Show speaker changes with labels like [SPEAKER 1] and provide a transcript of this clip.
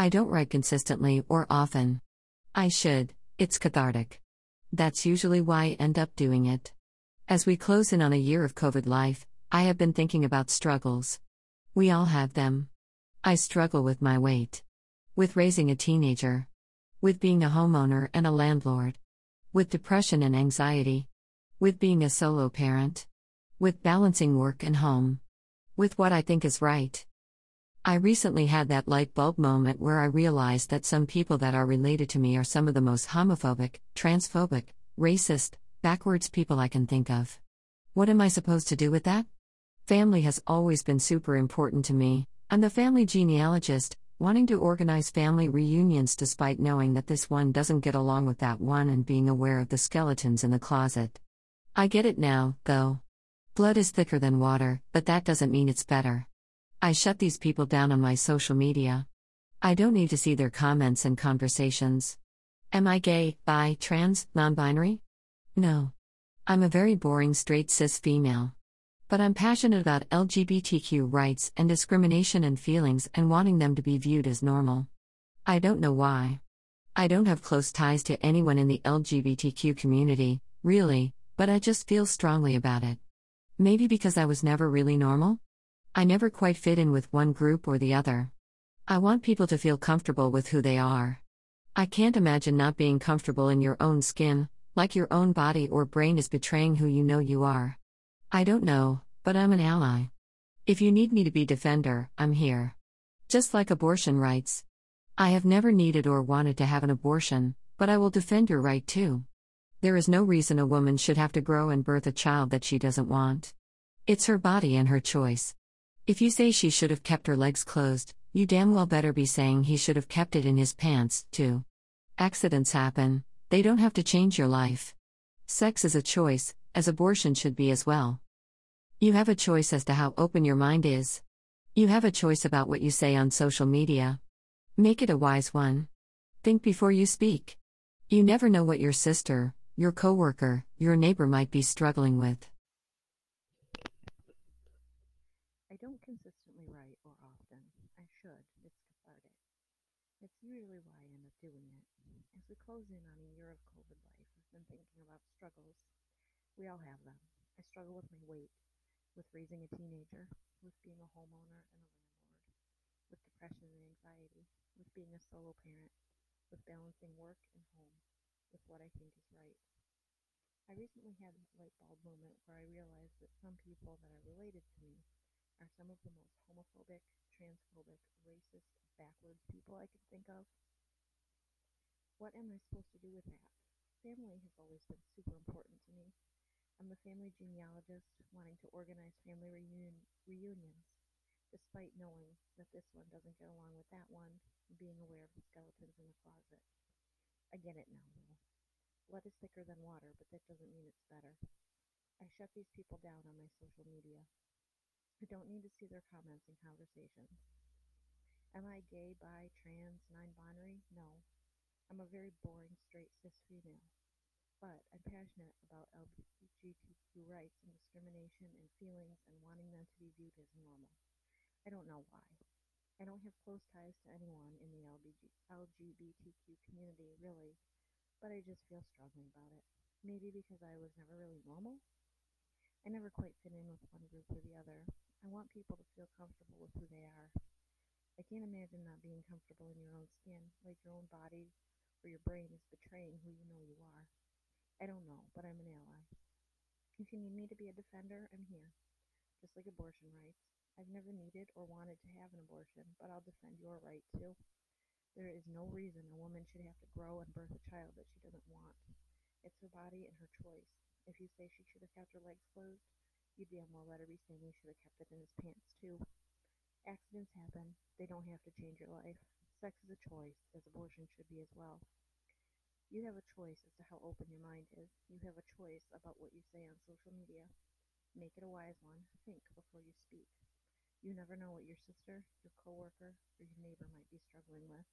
[SPEAKER 1] I don't write consistently or often. I should, it's cathartic. That's usually why I end up doing it. As we close in on a year of COVID life, I have been thinking about struggles. We all have them. I struggle with my weight, with raising a teenager, with being a homeowner and a landlord, with depression and anxiety, with being a solo parent, with balancing work and home, with what I think is right. I recently had that light bulb moment where I realized that some people that are related to me are some of the most homophobic, transphobic, racist, backwards people I can think of. What am I supposed to do with that? Family has always been super important to me. I'm the family genealogist, wanting to organize family reunions despite knowing that this one doesn't get along with that one and being aware of the skeletons in the closet. I get it now, though. Blood is thicker than water, but that doesn't mean it's better. I shut these people down on my social media. I don't need to see their comments and conversations. Am I gay, bi, trans, non binary? No. I'm a very boring straight cis female. But I'm passionate about LGBTQ rights and discrimination and feelings and wanting them to be viewed as normal. I don't know why. I don't have close ties to anyone in the LGBTQ community, really, but I just feel strongly about it. Maybe because I was never really normal? I never quite fit in with one group or the other. I want people to feel comfortable with who they are. I can't imagine not being comfortable in your own skin, like your own body or brain is betraying who you know you are. I don't know, but I'm an ally. If you need me to be defender, I'm here. Just like abortion rights. I have never needed or wanted to have an abortion, but I will defend your right too. There is no reason a woman should have to grow and birth a child that she doesn't want. It's her body and her choice. If you say she should have kept her legs closed, you damn well better be saying he should have kept it in his pants, too. Accidents happen, they don't have to change your life. Sex is a choice, as abortion should be as well. You have a choice as to how open your mind is. You have a choice about what you say on social media. Make it a wise one. Think before you speak. You never know what your sister, your coworker, your neighbor might be struggling with.
[SPEAKER 2] I don't consistently write or often. I should. It's cathartic. It's usually why I end up doing it. As we close in on a year of COVID life, I've been thinking about struggles. We all have them. I struggle with my weight, with raising a teenager, with being a homeowner and a landlord, with depression and anxiety, with being a solo parent, with balancing work and home, with what I think is right. I recently had a light bulb moment where I realized that some people that are related to me are some of the most homophobic, transphobic, racist, backwards people I could think of. What am I supposed to do with that? Family has always been super important to me. I'm the family genealogist wanting to organize family reunion, reunions, despite knowing that this one doesn't get along with that one, and being aware of the skeletons in the closet. I get it now, though. Blood is thicker than water, but that doesn't mean it's better. I shut these people down on my social media. I don't need to see their comments and conversations. Am I gay, bi, trans, non-binary? No. I'm a very boring straight cis female. But I'm passionate about LGBTQ rights and discrimination and feelings and wanting them to be viewed as normal. I don't know why. I don't have close ties to anyone in the LGBTQ community, really, but I just feel strongly about it. Maybe because I was never really normal? I never quite fit in with one group or the other. I want people to feel comfortable with who they are. I can't imagine not being comfortable in your own skin, like your own body or your brain is betraying who you know you are. I don't know, but I'm an ally. If you need me to be a defender, I'm here. Just like abortion rights. I've never needed or wanted to have an abortion, but I'll defend your right too. There is no reason a woman should have to grow and birth a child that she doesn't want. It's her body and her choice. If you say she should have kept her legs closed, you damn well better be saying he should have kept it in his pants, too. Accidents happen. They don't have to change your life. Sex is a choice, as abortion should be as well. You have a choice as to how open your mind is. You have a choice about what you say on social media. Make it a wise one. Think before you speak. You never know what your sister, your coworker, or your neighbor might be struggling with.